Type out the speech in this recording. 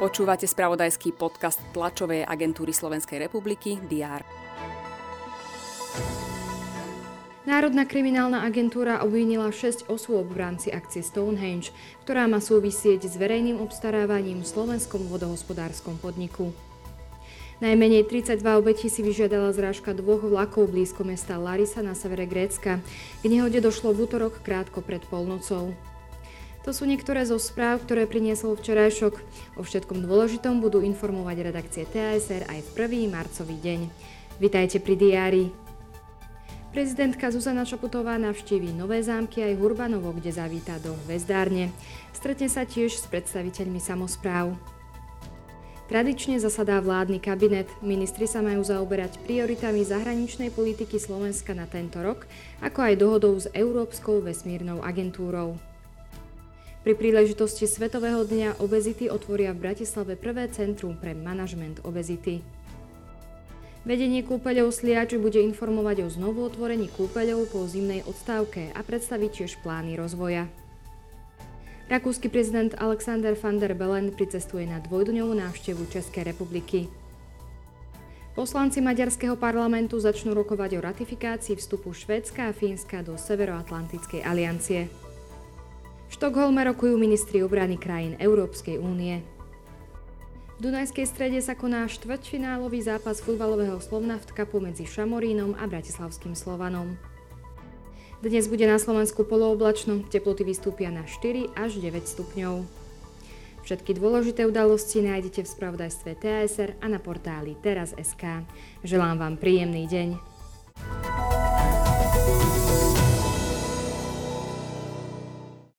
Počúvate spravodajský podcast tlačovej agentúry Slovenskej republiky DR. Národná kriminálna agentúra obvinila 6 osôb v rámci akcie Stonehenge, ktorá má súvisieť s verejným obstarávaním v slovenskom vodohospodárskom podniku. Najmenej 32 obetí si vyžiadala zrážka dvoch vlakov blízko mesta Larisa na severe Grécka. K nehode došlo v útorok krátko pred polnocou. To sú niektoré zo správ, ktoré priniesol včerajšok. O všetkom dôležitom budú informovať redakcie TASR aj v 1. marcový deň. Vitajte pri diári. Prezidentka Zuzana Čaputová navštíví Nové zámky aj Hurbanovo, kde zavíta do Hvezdárne. Stretne sa tiež s predstaviteľmi samozpráv. Tradične zasadá vládny kabinet. Ministri sa majú zaoberať prioritami zahraničnej politiky Slovenska na tento rok, ako aj dohodou s Európskou vesmírnou agentúrou. Pri príležitosti Svetového dňa obezity otvoria v Bratislave prvé centrum pre manažment obezity. Vedenie kúpeľov Sliač bude informovať o znovu otvorení kúpeľov po zimnej odstávke a predstaviť tiež plány rozvoja. Rakúsky prezident Alexander van der Bellen pricestuje na dvojdňovú návštevu Českej republiky. Poslanci Maďarského parlamentu začnú rokovať o ratifikácii vstupu Švédska a Fínska do Severoatlantickej aliancie. Štokholme rokujú ministri obrany krajín Európskej únie. V Dunajskej strede sa koná štvrťfinálový zápas futbalového Slovnaft Cupu medzi Šamorínom a Bratislavským Slovanom. Dnes bude na Slovensku polooblačno, teploty vystúpia na 4 až 9 stupňov. Všetky dôležité udalosti nájdete v spravodajstve TASR a na portáli teraz.sk. Želám vám príjemný deň.